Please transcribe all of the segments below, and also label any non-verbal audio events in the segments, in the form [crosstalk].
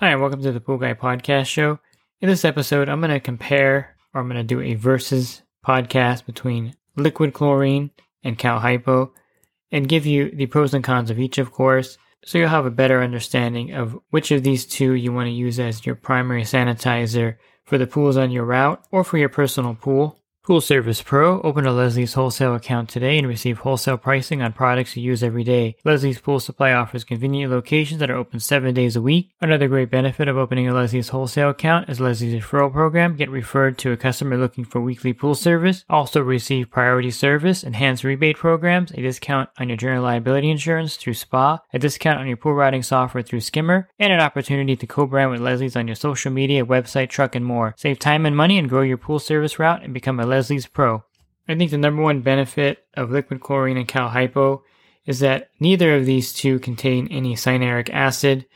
Hi, and welcome to the Pool Guy Podcast Show. In this episode, I'm going to compare, or I'm going to do a versus podcast between liquid chlorine and Cal Hypo, and give you the pros and cons of each, of course, so you'll have a better understanding of which of these two you want to use as your primary sanitizer for the pools on your route or for your personal pool. Pool Service Pro. Open a Leslie's wholesale account today and receive wholesale pricing on products you use every day. Leslie's Pool Supply offers convenient locations that are open seven days a week. Another great benefit of opening a Leslie's wholesale account is Leslie's referral program. Get referred to a customer looking for weekly pool service. Also receive priority service, enhanced rebate programs, a discount on your general liability insurance through SPA, a discount on your pool routing software through Skimmer, and an opportunity to co-brand with Leslie's on your social media, website, truck, and more. Save time and money and grow your pool service route and become a Leslie's Pro. I think the number one benefit of liquid chlorine and Cal Hypo is that neither of these two contain any cyanuric acid,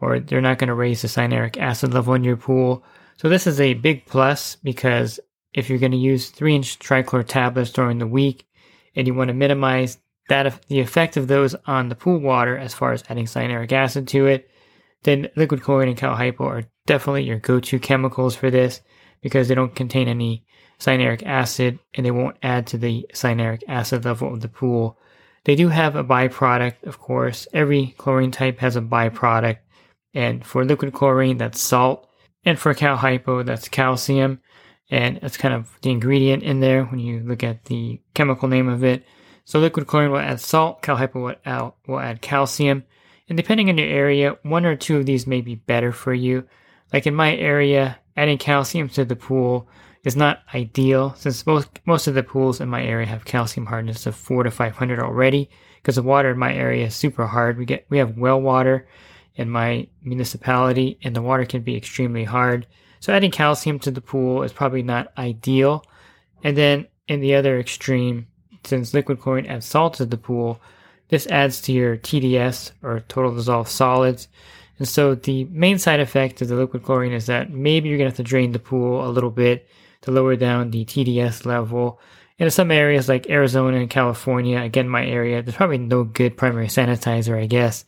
or they're not going to raise the cyanuric acid level in your pool. So this is a big plus because if you're going to use three inch trichlor tablets during the week and you want to minimize that the effect of those on the pool water as far as adding cyanuric acid to it, then liquid chlorine and Cal Hypo are definitely your go-to chemicals for this because they don't contain any cyanuric acid and they won't add to the cyanuric acid level of the pool. They do have a byproduct, of course. Every chlorine type has a byproduct. And for liquid chlorine, that's salt. And for cal hypo, that's calcium. And that's kind of the ingredient in there when you look at the chemical name of it. So liquid chlorine will add salt, cal hypo will add, will add calcium. And depending on your area, one or two of these may be better for you. Like in my area, adding calcium to the pool is not ideal since most most of the pools in my area have calcium hardness of 4 to 500 already because the water in my area is super hard. We get we have well water in my municipality and the water can be extremely hard. So adding calcium to the pool is probably not ideal. And then in the other extreme, since liquid chlorine adds salt to the pool, this adds to your TDS or total dissolved solids. And so the main side effect of the liquid chlorine is that maybe you're going to have to drain the pool a little bit to lower down the TDS level. In some areas like Arizona and California, again, my area, there's probably no good primary sanitizer, I guess.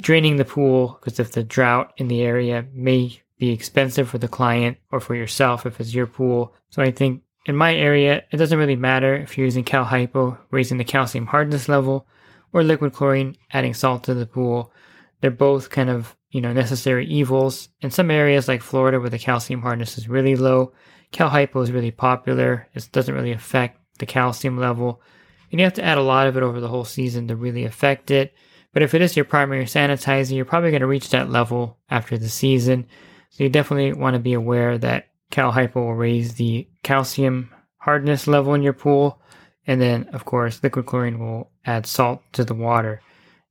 Draining the pool, because of the drought in the area may be expensive for the client or for yourself if it's your pool. So I think in my area, it doesn't really matter if you're using Cal Hypo, raising the calcium hardness level, or liquid chlorine, adding salt to the pool. They're both kind of, you know, necessary evils. In some areas like Florida where the calcium hardness is really low, Cal Hypo is really popular. It doesn't really affect the calcium level. And you have to add a lot of it over the whole season to really affect it. But if it is your primary sanitizer, you're probably going to reach that level after the season. So you definitely want to be aware that Cal Hypo will raise the calcium hardness level in your pool. And then, of course, liquid chlorine will add salt to the water.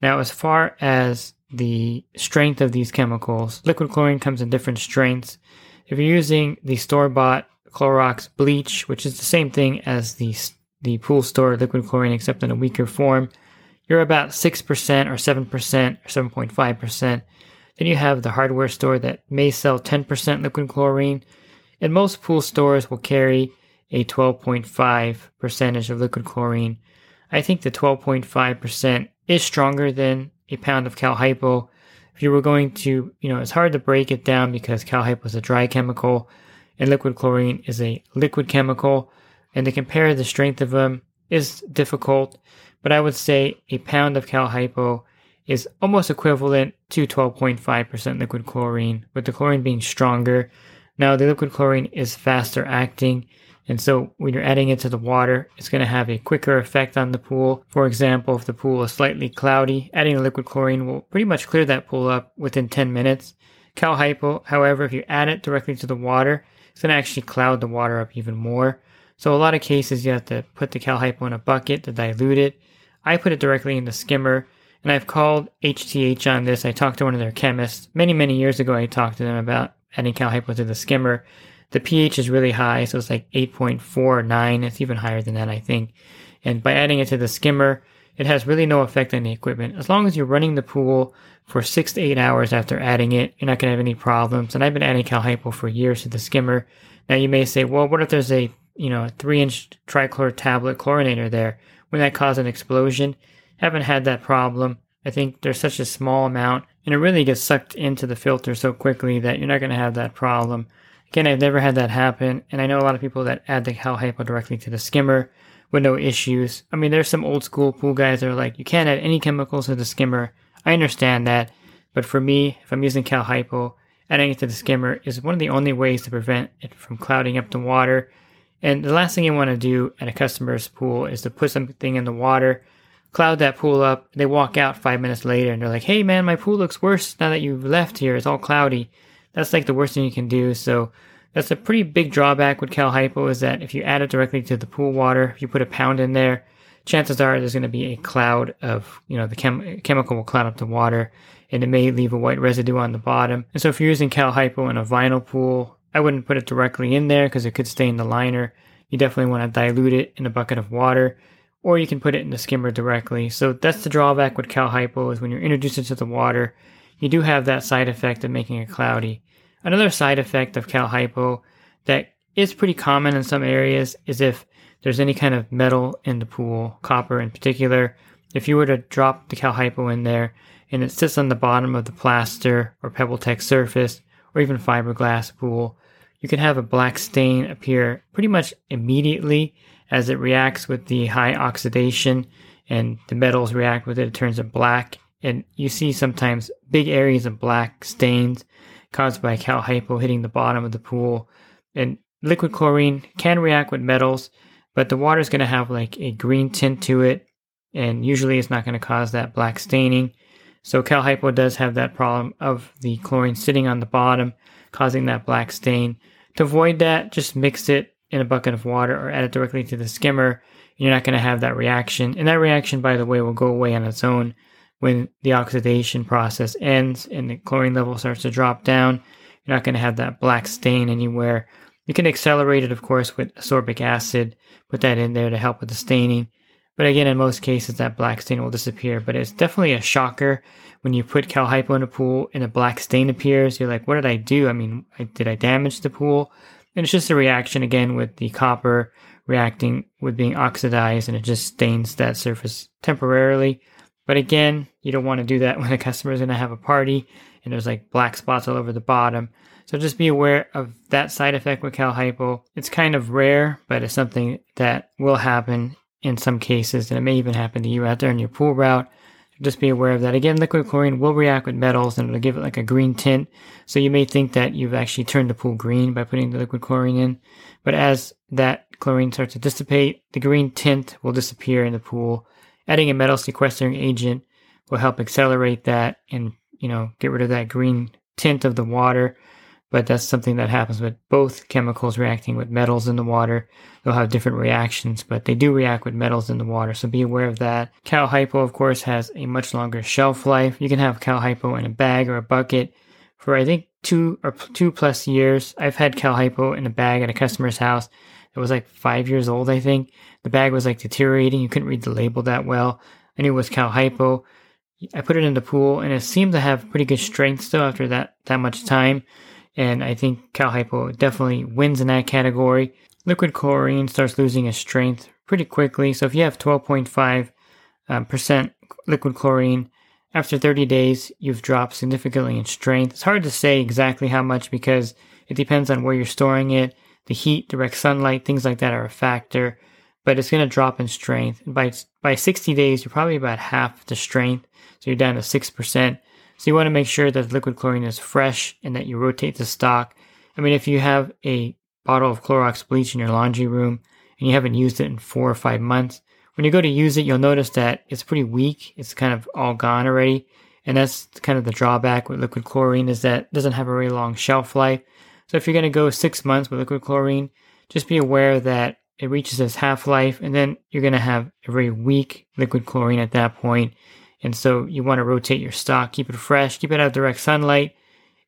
Now, as far as the strength of these chemicals, liquid chlorine comes in different strengths. If you're using the store bought Clorox bleach, which is the same thing as the, the pool store liquid chlorine except in a weaker form, you're about 6% or 7% or 7.5%. Then you have the hardware store that may sell 10% liquid chlorine. And most pool stores will carry a 12.5 percentage of liquid chlorine. I think the 12.5% is stronger than a pound of Cal Hypo. If you were going to, you know, it's hard to break it down because Cal Hypo is a dry chemical and liquid chlorine is a liquid chemical. And to compare the strength of them is difficult, but I would say a pound of Cal Hypo is almost equivalent to 12.5% liquid chlorine, with the chlorine being stronger. Now, the liquid chlorine is faster acting, and so when you're adding it to the water, it's going to have a quicker effect on the pool. For example, if the pool is slightly cloudy, adding liquid chlorine will pretty much clear that pool up within 10 minutes. Cal Hypo, however, if you add it directly to the water, it's going to actually cloud the water up even more. So a lot of cases you have to put the cal hypo in a bucket to dilute it. I put it directly in the skimmer, and I've called HTH on this. I talked to one of their chemists many, many years ago. I talked to them about adding cal hypo to the skimmer. The pH is really high, so it's like 8.49. It's even higher than that, I think. And by adding it to the skimmer, it has really no effect on the equipment. As long as you're running the pool for six to eight hours after adding it, you're not going to have any problems. And I've been adding cal hypo for years to the skimmer. Now you may say, well, what if there's a you know a three inch trichlor tablet chlorinator there? Would that cause an explosion? Haven't had that problem. I think there's such a small amount, and it really gets sucked into the filter so quickly that you're not going to have that problem. Again, I've never had that happen, and I know a lot of people that add the cal hypo directly to the skimmer with no issues. I mean, there's some old school pool guys that are like, you can't add any chemicals to the skimmer. I understand that, but for me, if I'm using cal hypo, adding it to the skimmer is one of the only ways to prevent it from clouding up the water. And the last thing you want to do at a customer's pool is to put something in the water, cloud that pool up. They walk out five minutes later and they're like, hey man, my pool looks worse now that you've left here. It's all cloudy. That's like the worst thing you can do. So that's a pretty big drawback with Cal Hypo is that if you add it directly to the pool water, if you put a pound in there, chances are there's going to be a cloud of, you know, the chem- chemical will cloud up the water and it may leave a white residue on the bottom. And so if you're using Cal Hypo in a vinyl pool, I wouldn't put it directly in there because it could stain the liner. You definitely want to dilute it in a bucket of water or you can put it in the skimmer directly. So that's the drawback with Cal Hypo is when you're introduced it to the water, you do have that side effect of making it cloudy. Another side effect of Cal Hypo that is pretty common in some areas is if there's any kind of metal in the pool, copper in particular. If you were to drop the Cal Hypo in there and it sits on the bottom of the plaster or PebbleTec surface or even fiberglass pool, you can have a black stain appear pretty much immediately as it reacts with the high oxidation and the metals react with it. It turns it black and you see sometimes big areas of black stains caused by cal hypo hitting the bottom of the pool. And liquid chlorine can react with metals, but the water is going to have like a green tint to it, and usually it's not going to cause that black staining. So cal hypo does have that problem of the chlorine sitting on the bottom, causing that black stain. To avoid that, just mix it in a bucket of water or add it directly to the skimmer. You're not going to have that reaction. And that reaction, by the way, will go away on its own when the oxidation process ends and the chlorine level starts to drop down, you're not going to have that black stain anywhere. You can accelerate it, of course, with ascorbic acid, put that in there to help with the staining. But again, in most cases, that black stain will disappear. But it's definitely a shocker when you put cal hypo in a pool and a black stain appears. You're like, what did I do? I mean, did I damage the pool? And it's just a reaction again with the copper reacting with being oxidized and it just stains that surface temporarily. But again, you don't want to do that [laughs] when a customer is going to have a party and there's like black spots all over the bottom. So just be aware of that side effect with cal hypo. It's kind of rare, but it's something that will happen in some cases, and it may even happen to you out there in your pool route. Just be aware of that. Again, liquid chlorine will react with metals and it'll give it like a green tint. So you may think that you've actually turned the pool green by putting the liquid chlorine in. But as that chlorine starts to dissipate, the green tint will disappear in the pool adding a metal sequestering agent will help accelerate that and you know get rid of that green tint of the water. But that's something that happens with both chemicals reacting with metals in the water. They'll have different reactions but they do react with metals in the water. So be aware of that. Cal hypo of course has a much longer shelf life. You can have cal hypo in a bag or a bucket for i think two or two plus years. I've had cal hypo in a bag at a customer's house it was like five years old i think the bag was like deteriorating. You couldn't read the label that well. I knew it was Cal Hypo. I put it in the pool and it seemed to have pretty good strength still after that, that much time. And I think Cal Hypo definitely wins in that category. Liquid chlorine starts losing its strength pretty quickly. So if you have 12.5 um, percent liquid chlorine, after 30 days, you've dropped significantly in strength. It's hard to say exactly how much because it depends on where you're storing it. The heat, direct sunlight, things like that are a factor but it's going to drop in strength. by by 60 days, you're probably about half the strength, so you're down to six percent. So you want to make sure that liquid chlorine is fresh and that you rotate the stock. I mean, if you have a bottle of Clorox bleach in your laundry room and you haven't used it in four or five months, when you go to use it, you'll notice that it's pretty weak. It's kind of all gone already. And that's kind of the drawback with liquid chlorine is that it doesn't have a very long shelf life. So if you're going to go six months with liquid chlorine, just be aware that it reaches its half life, and then you're going to have a very weak liquid chlorine at that point. And so you want to rotate your stock, keep it fresh, keep it out of direct sunlight.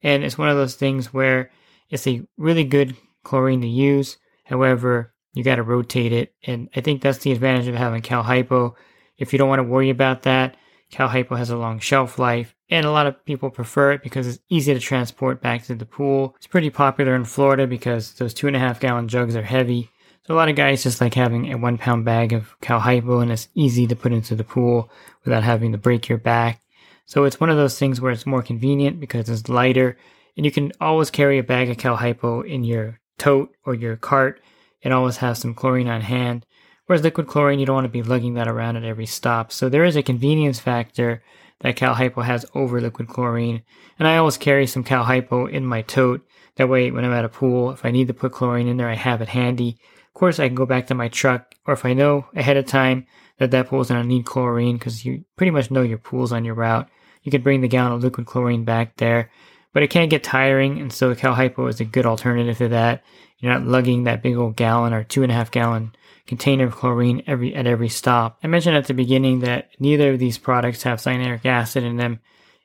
And it's one of those things where it's a really good chlorine to use. However, you got to rotate it. And I think that's the advantage of having Cal Hypo. If you don't want to worry about that, Cal Hypo has a long shelf life. And a lot of people prefer it because it's easy to transport back to the pool. It's pretty popular in Florida because those two and a half gallon jugs are heavy. So a lot of guys just like having a one pound bag of Cal Hypo and it's easy to put into the pool without having to break your back. So it's one of those things where it's more convenient because it's lighter and you can always carry a bag of Cal Hypo in your tote or your cart and always have some chlorine on hand. Whereas liquid chlorine, you don't want to be lugging that around at every stop. So there is a convenience factor that Cal Hypo has over liquid chlorine. And I always carry some Cal Hypo in my tote. That way, when I'm at a pool, if I need to put chlorine in there, I have it handy. Of course, I can go back to my truck, or if I know ahead of time that that pool's going to need chlorine, because you pretty much know your pool's on your route, you can bring the gallon of liquid chlorine back there. But it can get tiring, and so Cal Hypo is a good alternative to that. You're not lugging that big old gallon or two and a half gallon container of chlorine every at every stop. I mentioned at the beginning that neither of these products have cyanuric acid in them.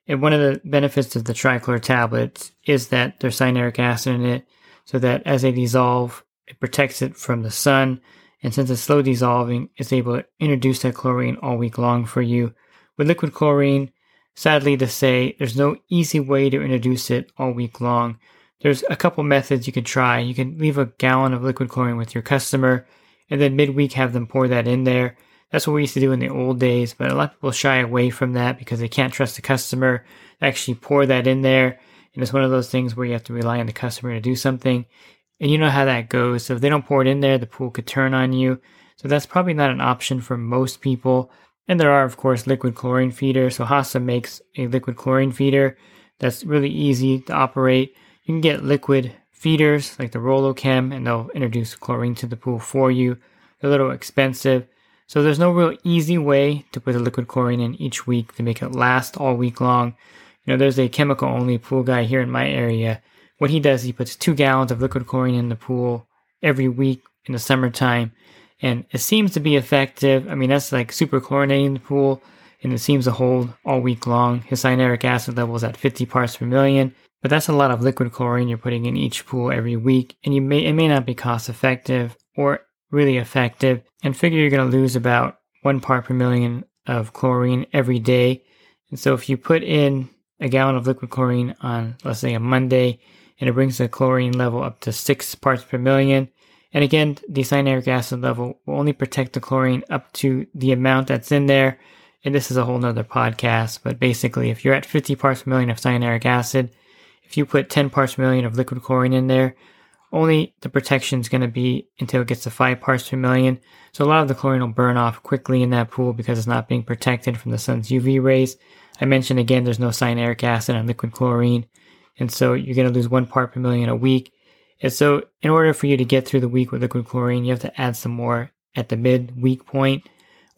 And one of the benefits of the trichlor tablets is that there's cyanuric acid in it so that as they dissolve, it protects it from the sun. And since it's slow dissolving, it's able to introduce that chlorine all week long for you. With liquid chlorine, sadly to say, there's no easy way to introduce it all week long. There's a couple methods you can try. You can leave a gallon of liquid chlorine with your customer and then midweek have them pour that in there. That's what we used to do in the old days, but a lot of people shy away from that because they can't trust the customer to actually pour that in there. And it's one of those things where you have to rely on the customer to do something. And you know how that goes. So if they don't pour it in there, the pool could turn on you. So that's probably not an option for most people. And there are, of course, liquid chlorine feeders. So Hasa makes a liquid chlorine feeder that's really easy to operate. You can get liquid feeders like the Rola-Chem, and they'll introduce chlorine to the pool for you. They're a little expensive. So there's no real easy way to put the liquid chlorine in each week to make it last all week long. You know, there's a chemical only pool guy here in my area. What he does, he puts two gallons of liquid chlorine in the pool every week in the summertime. And it seems to be effective. I mean, that's like super chlorinating the pool and it seems to hold all week long. His cyanuric acid level is at 50 parts per million. But that's a lot of liquid chlorine you're putting in each pool every week, and you may it may not be cost effective or really effective. And figure you're going to lose about one part per million of chlorine every day. And so if you put in a gallon of liquid chlorine on, let's say, a Monday, and it brings the chlorine level up to six parts per million. And again, the cyanuric acid level will only protect the chlorine up to the amount that's in there. And this is a whole nother podcast, but basically, if you're at 50 parts per million of cyanuric acid, if you put 10 parts per million of liquid chlorine in there, only the protection is going to be until it gets to 5 parts per million. So a lot of the chlorine will burn off quickly in that pool because it's not being protected from the sun's UV rays. I mentioned again, there's no cyanuric acid on liquid chlorine. And so you're going to lose one part per million a week. And so in order for you to get through the week with liquid chlorine, you have to add some more at the mid week point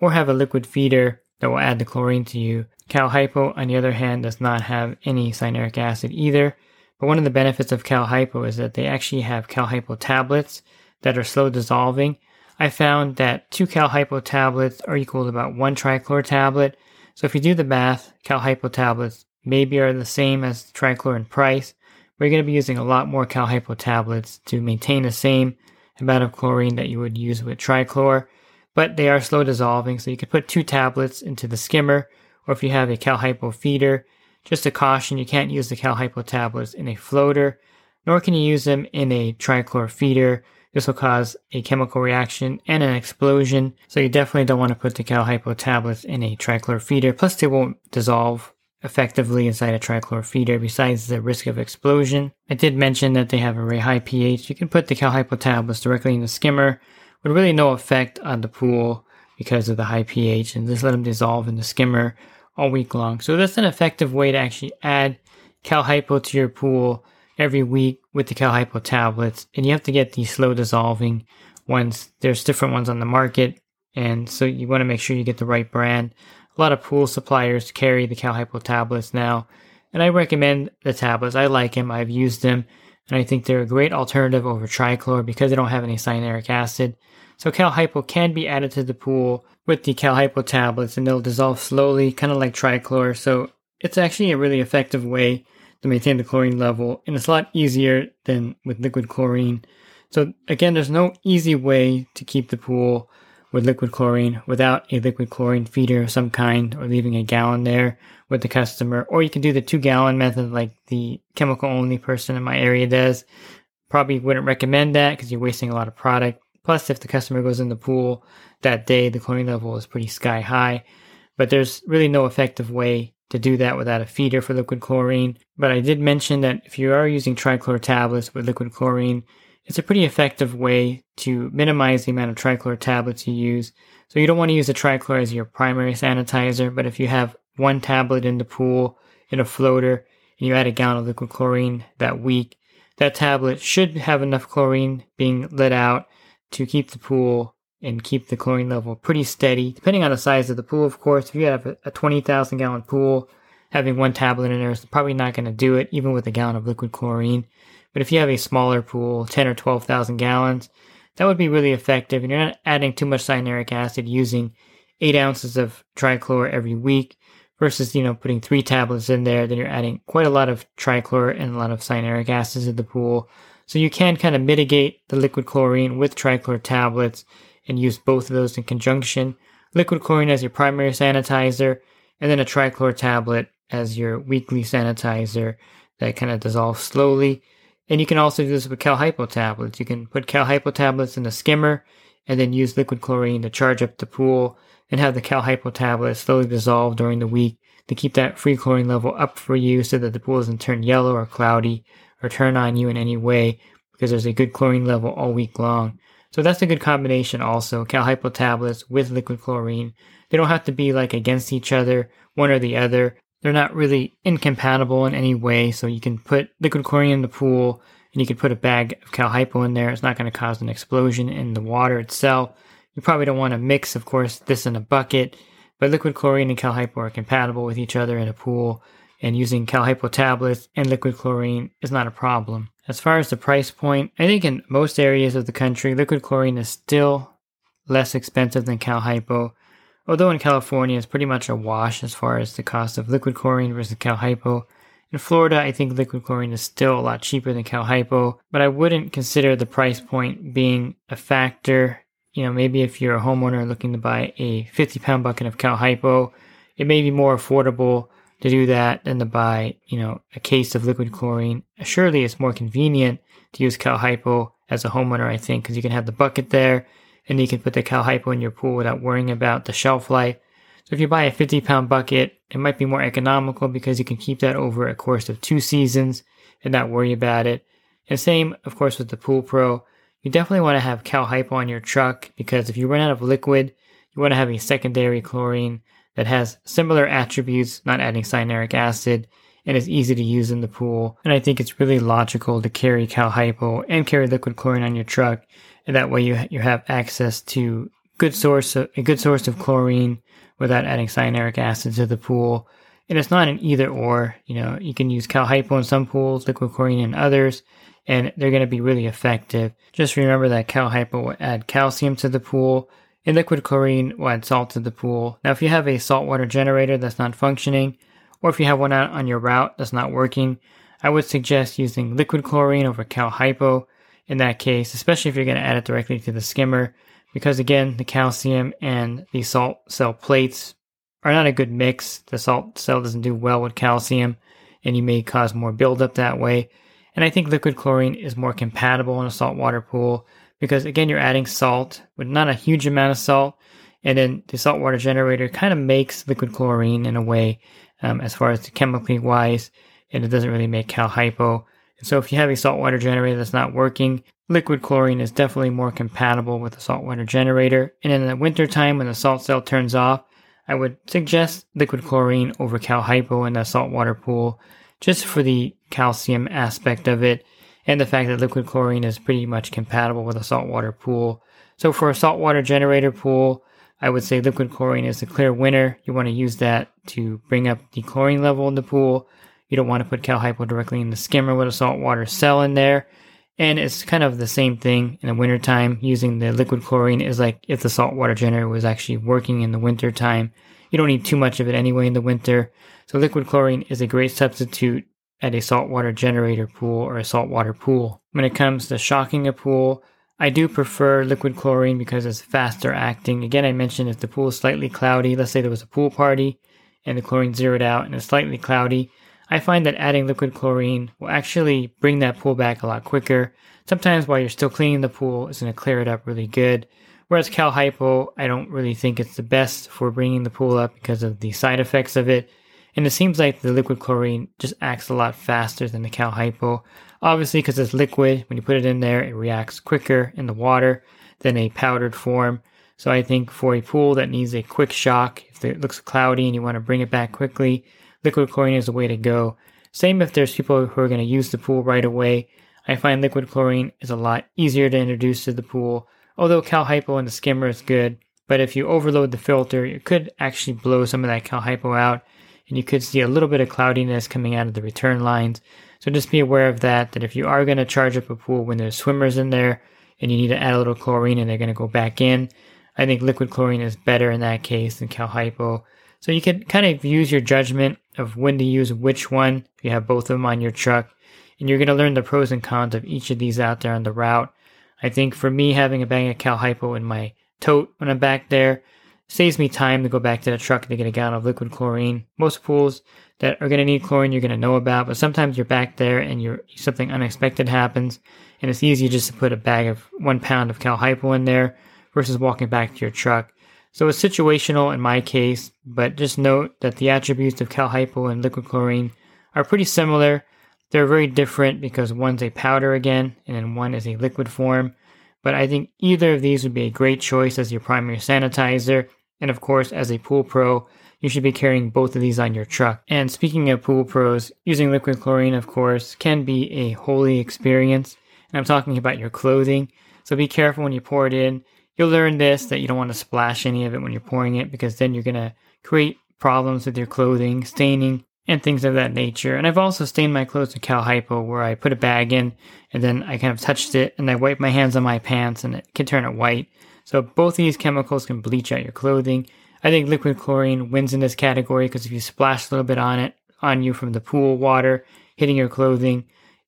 or have a liquid feeder that will add the chlorine to you. Cal Hypo, on the other hand, does not have any cyanuric acid either. But one of the benefits of Cal Hypo is that they actually have Cal Hypo tablets that are slow dissolving. I found that two Cal Hypo tablets are equal to about one trichlor tablet. So if you do the math, Cal Hypo tablets maybe are the same as trichlor in price. We're going to be using a lot more Cal Hypo tablets to maintain the same amount of chlorine that you would use with trichlor, but they are slow dissolving. So you could put two tablets into the skimmer, or if you have a Cal Hypo feeder, just a caution, you can't use the Cal Hypo tablets in a floater, nor can you use them in a trichlor feeder. This will cause a chemical reaction and an explosion, so you definitely don't want to put the Cal Hypo tablets in a trichlor feeder. Plus, they won't dissolve effectively inside a trichlor feeder besides the risk of explosion. I did mention that they have a very high pH. You can put the Cal Hypo tablets directly in the skimmer with really no effect on the pool because of the high pH and just let them dissolve in the skimmer all week long. So that's an effective way to actually add Cal Hypo to your pool every week with the Cal Hypo tablets. And you have to get these slow dissolving ones. There's different ones on the market. And so you want to make sure you get the right brand. A lot of pool suppliers carry the Cal Hypo tablets now. And I recommend the tablets. I like them. I've used them. And I think they're a great alternative over trichlor because they don't have any cyanuric acid. So Cal Hypo can be added to the pool with the Cal Hypo tablets and they'll dissolve slowly, kind of like trichlor. So it's actually a really effective way to maintain the chlorine level and it's a lot easier than with liquid chlorine. So again, there's no easy way to keep the pool with liquid chlorine without a liquid chlorine feeder of some kind or leaving a gallon there with the customer. Or you can do the two gallon method like the chemical only person in my area does. Probably wouldn't recommend that because you're wasting a lot of product. Plus, if the customer goes in the pool that day, the chlorine level is pretty sky high. But there's really no effective way to do that without a feeder for liquid chlorine. But I did mention that if you are using trichlor tablets with liquid chlorine, it's a pretty effective way to minimize the amount of trichlor tablets you use. So you don't want to use the trichlor as your primary sanitizer, but if you have one tablet in the pool in a floater and you add a gallon of liquid chlorine that week, that tablet should have enough chlorine being let out to keep the pool and keep the chlorine level pretty steady, depending on the size of the pool, of course. If you have a 20,000 gallon pool, having one tablet in there is probably not going to do it, even with a gallon of liquid chlorine. But if you have a smaller pool, 10 or 12,000 gallons, that would be really effective. And you're not adding too much cyanuric acid using eight ounces of trichlor every week versus, you know, putting three tablets in there. Then you're adding quite a lot of trichlor and a lot of cyanuric acids in the pool. So you can kind of mitigate the liquid chlorine with trichlor tablets and use both of those in conjunction. Liquid chlorine as your primary sanitizer and then a trichlor tablet as your weekly sanitizer that kind of dissolves slowly and you can also do this with Cal Hypo tablets. You can put Cal Hypo tablets in the skimmer and then use liquid chlorine to charge up the pool and have the Cal Hypo tablets slowly dissolve during the week to keep that free chlorine level up for you so that the pool doesn't turn yellow or cloudy or turn on you in any way because there's a good chlorine level all week long. So that's a good combination also. Cal Hypo tablets with liquid chlorine. They don't have to be like against each other, one or the other. They're not really incompatible in any way, so you can put liquid chlorine in the pool and you can put a bag of Cal Hypo in there. It's not going to cause an explosion in the water itself. You probably don't want to mix, of course, this in a bucket, but liquid chlorine and Cal Hypo are compatible with each other in a pool, and using Cal Hypo tablets and liquid chlorine is not a problem. As far as the price point, I think in most areas of the country, liquid chlorine is still less expensive than Cal Hypo. Although in California, it's pretty much a wash as far as the cost of liquid chlorine versus Cal Hypo. In Florida, I think liquid chlorine is still a lot cheaper than Cal Hypo, but I wouldn't consider the price point being a factor. You know, maybe if you're a homeowner looking to buy a 50 pound bucket of Cal Hypo, it may be more affordable to do that than to buy, you know, a case of liquid chlorine. Surely it's more convenient to use Cal Hypo as a homeowner, I think, because you can have the bucket there and you can put the Cal Hypo in your pool without worrying about the shelf life. So if you buy a 50 pound bucket, it might be more economical because you can keep that over a course of two seasons and not worry about it. And same, of course, with the Pool Pro. You definitely want to have Cal Hypo on your truck because if you run out of liquid, you want to have a secondary chlorine that has similar attributes, not adding cyanuric acid, and is easy to use in the pool. And I think it's really logical to carry Cal Hypo and carry liquid chlorine on your truck and that way you you have access to good source of, a good source of chlorine without adding cyanuric acid to the pool. And it's not an either or. You know, you can use Cal Hypo in some pools, liquid chlorine in others, and they're going to be really effective. Just remember that Cal Hypo will add calcium to the pool, and liquid chlorine will add salt to the pool. Now, if you have a saltwater generator that's not functioning, or if you have one out on your route that's not working, I would suggest using liquid chlorine over Cal Hypo in that case, especially if you're going to add it directly to the skimmer, because again, the calcium and the salt cell plates are not a good mix. The salt cell doesn't do well with calcium, and you may cause more buildup that way. And I think liquid chlorine is more compatible in a saltwater pool because again, you're adding salt with not a huge amount of salt, and then the saltwater generator kind of makes liquid chlorine in a way, um, as far as chemically wise, and it doesn't really make cal hypo. And So if you have a saltwater generator that's not working, liquid chlorine is definitely more compatible with a saltwater generator. And in the wintertime when the salt cell turns off, I would suggest liquid chlorine over cal hypo in a saltwater pool just for the calcium aspect of it and the fact that liquid chlorine is pretty much compatible with a saltwater pool. So for a saltwater generator pool, I would say liquid chlorine is the clear winner. You want to use that to bring up the chlorine level in the pool. You don't want to put Cal Hypo directly in the skimmer with a saltwater cell in there. And it's kind of the same thing in the wintertime. Using the liquid chlorine is like if the saltwater generator was actually working in the wintertime. You don't need too much of it anyway in the winter. So liquid chlorine is a great substitute at a saltwater generator pool or a saltwater pool. When it comes to shocking a pool, I do prefer liquid chlorine because it's faster acting. Again, I mentioned if the pool is slightly cloudy, let's say there was a pool party and the chlorine zeroed out and it's slightly cloudy, I find that adding liquid chlorine will actually bring that pool back a lot quicker. Sometimes while you're still cleaning the pool, it's going to clear it up really good. Whereas Cal Hypo, I don't really think it's the best for bringing the pool up because of the side effects of it. And it seems like the liquid chlorine just acts a lot faster than the Cal Hypo. Obviously, because it's liquid, when you put it in there, it reacts quicker in the water than a powdered form. So I think for a pool that needs a quick shock, if it looks cloudy and you want to bring it back quickly, liquid chlorine is the way to go. Same if there's people who are going to use the pool right away. I find liquid chlorine is a lot easier to introduce to the pool, although Cal Hypo in the skimmer is good. But if you overload the filter, it could actually blow some of that Cal Hypo out, and you could see a little bit of cloudiness coming out of the return lines. So just be aware of that, that if you are going to charge up a pool when there's swimmers in there and you need to add a little chlorine and they're going to go back in, I think liquid chlorine is better in that case than Cal Hypo. So you can kind of use your judgment of when to use which one if you have both of them on your truck. And you're going to learn the pros and cons of each of these out there on the route. I think for me, having a bag of Cal Hypo in my tote when I'm back there saves me time to go back to the truck to get a gallon of liquid chlorine. Most pools that are going to need chlorine you're going to know about, but sometimes you're back there and you're something unexpected happens, and it's easier just to put a bag of one pound of Cal Hypo in there versus walking back to your truck. So it's situational in my case, but just note that the attributes of Cal Hypo and liquid chlorine are pretty similar. They're very different because one's a powder again, and then one is a liquid form. But I think either of these would be a great choice as your primary sanitizer. And of course, as a pool pro, you should be carrying both of these on your truck. And speaking of pool pros, using liquid chlorine, of course, can be a holy experience. And I'm talking about your clothing. So be careful when you pour it in You'll learn this that you don't want to splash any of it when you're pouring it because then you're going to create problems with your clothing, staining, and things of that nature. And I've also stained my clothes with Cal Hypo where I put a bag in and then I kind of touched it and I wipe my hands on my pants and it can turn it white. So both these chemicals can bleach out your clothing. I think liquid chlorine wins in this category because if you splash a little bit on it, on you from the pool water hitting your clothing,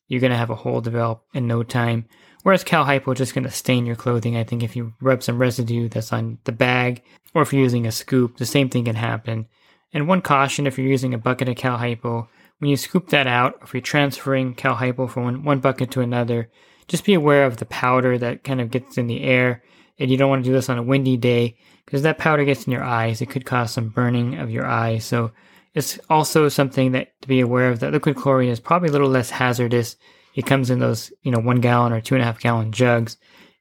you're going to have a hole develop in no time. Whereas Cal Hypo is just going to stain your clothing. I think if you rub some residue that's on the bag, or if you're using a scoop, the same thing can happen. And one caution if you're using a bucket of Cal Hypo, when you scoop that out, if you're transferring Cal Hypo from one, one bucket to another, just be aware of the powder that kind of gets in the air. And you don't want to do this on a windy day because that powder gets in your eyes. It could cause some burning of your eyes. So it's also something that to be aware of that liquid chlorine is probably a little less hazardous it comes in those, you know, one gallon or two and a half gallon jugs.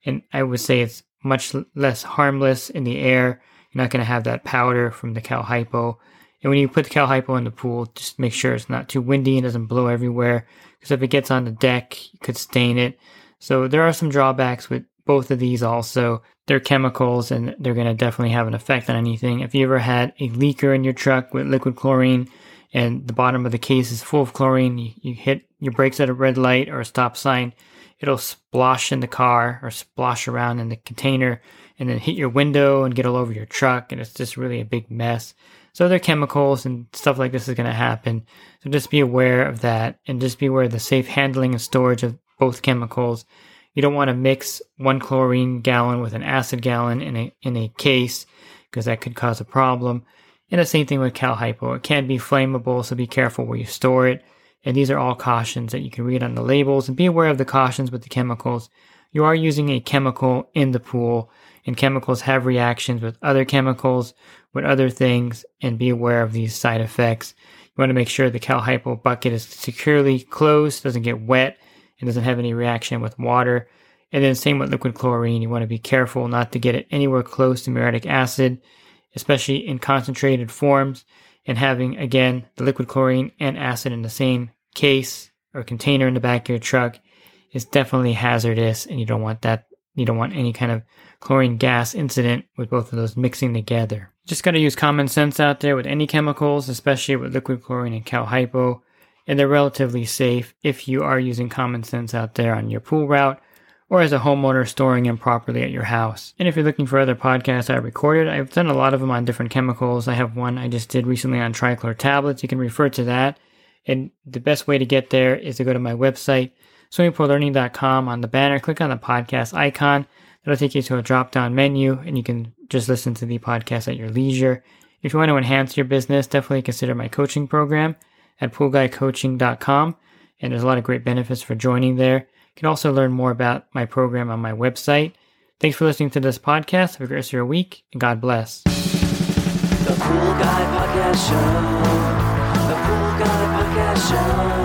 And I would say it's much less harmless in the air. You're not going to have that powder from the Cal Hypo. And when you put the Cal Hypo in the pool, just make sure it's not too windy and doesn't blow everywhere. Because if it gets on the deck, you could stain it. So there are some drawbacks with both of these also. They're chemicals and they're going to definitely have an effect on anything. If you ever had a leaker in your truck with liquid chlorine, and the bottom of the case is full of chlorine, you, you hit your brakes at a red light or a stop sign, it'll splosh in the car or splosh around in the container and then hit your window and get all over your truck. And it's just really a big mess. So other chemicals and stuff like this is going to happen. So just be aware of that and just be aware of the safe handling and storage of both chemicals. You don't want to mix one chlorine gallon with an acid gallon in a, in a case because that could cause a problem. And the same thing with Cal Hypo. It can be flammable, so be careful where you store it. And these are all cautions that you can read on the labels and be aware of the cautions with the chemicals. You are using a chemical in the pool, and chemicals have reactions with other chemicals, with other things, and be aware of these side effects. You want to make sure the Cal Hypo bucket is securely closed, doesn't get wet, and doesn't have any reaction with water. And then same with liquid chlorine. You want to be careful not to get it anywhere close to muriatic acid especially in concentrated forms, and having, again, the liquid chlorine and acid in the same case or container in the back of your truck is definitely hazardous, and you don't want that. You don't want any kind of chlorine gas incident with both of those mixing together. Just got to use common sense out there with any chemicals, especially with liquid chlorine and cal hypo. and they're relatively safe if you are using common sense out there on your pool route or as a homeowner storing them properly at your house. And if you're looking for other podcasts I recorded, I've done a lot of them on different chemicals. I have one I just did recently on trichlor tablets. You can refer to that. And the best way to get there is to go to my website, swimmingpoollearning.com. On the banner, click on the podcast icon. That'll take you to a drop down menu, and you can just listen to the podcast at your leisure. If you want to enhance your business, definitely consider my coaching program at poolguycoaching.com. And there's a lot of great benefits for joining there. You can also learn more about my program on my website. Thanks for listening to this podcast. Have a great rest of your week, and God bless. The Pool Guy Podcast Show. The Pool Guy Podcast Show.